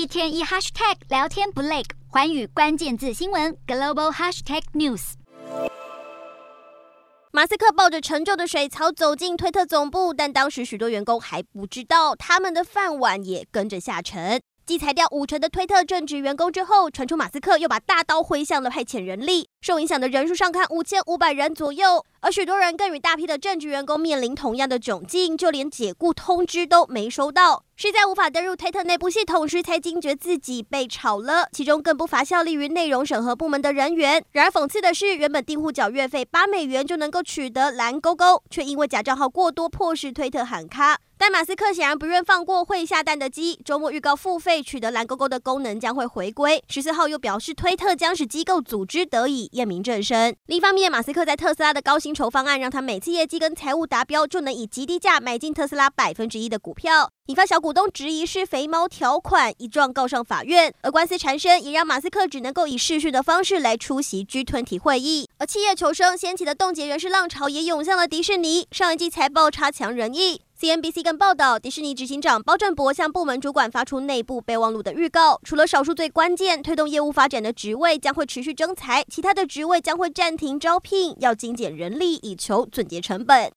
一天一 hashtag 聊天不累，环宇关键字新闻 global hashtag news。马斯克抱着陈旧的水槽走进推特总部，但当时许多员工还不知道，他们的饭碗也跟着下沉。继裁掉五成的推特正职员工之后，传出马斯克又把大刀挥向了派遣人力，受影响的人数上看五千五百人左右，而许多人更与大批的正职员工面临同样的窘境，就连解雇通知都没收到。是在无法登入推特内部系统时，才惊觉自己被炒了。其中更不乏效力于内容审核部门的人员。然而讽刺的是，原本订户缴月费八美元就能够取得蓝勾勾，却因为假账号过多，迫使推特喊卡。但马斯克显然不愿放过会下蛋的鸡，周末预告付费取得蓝勾勾的功能将会回归。十四号又表示，推特将使机构组织得以验明正身。另一方面，马斯克在特斯拉的高薪酬方案，让他每次业绩跟财务达标，就能以极低价买进特斯拉百分之一的股票，引发小股东质疑是肥猫条款，一状告上法院。而官司缠身，也让马斯克只能够以视讯的方式来出席 G20 会议。而企业求生掀起的冻结人事浪潮，也涌向了迪士尼。上一季财报差强人意。CNBC 更报道，迪士尼执行长包振博向部门主管发出内部备忘录的预告，除了少数最关键推动业务发展的职位将会持续征才，其他的职位将会暂停招聘，要精简人力以求总结成本。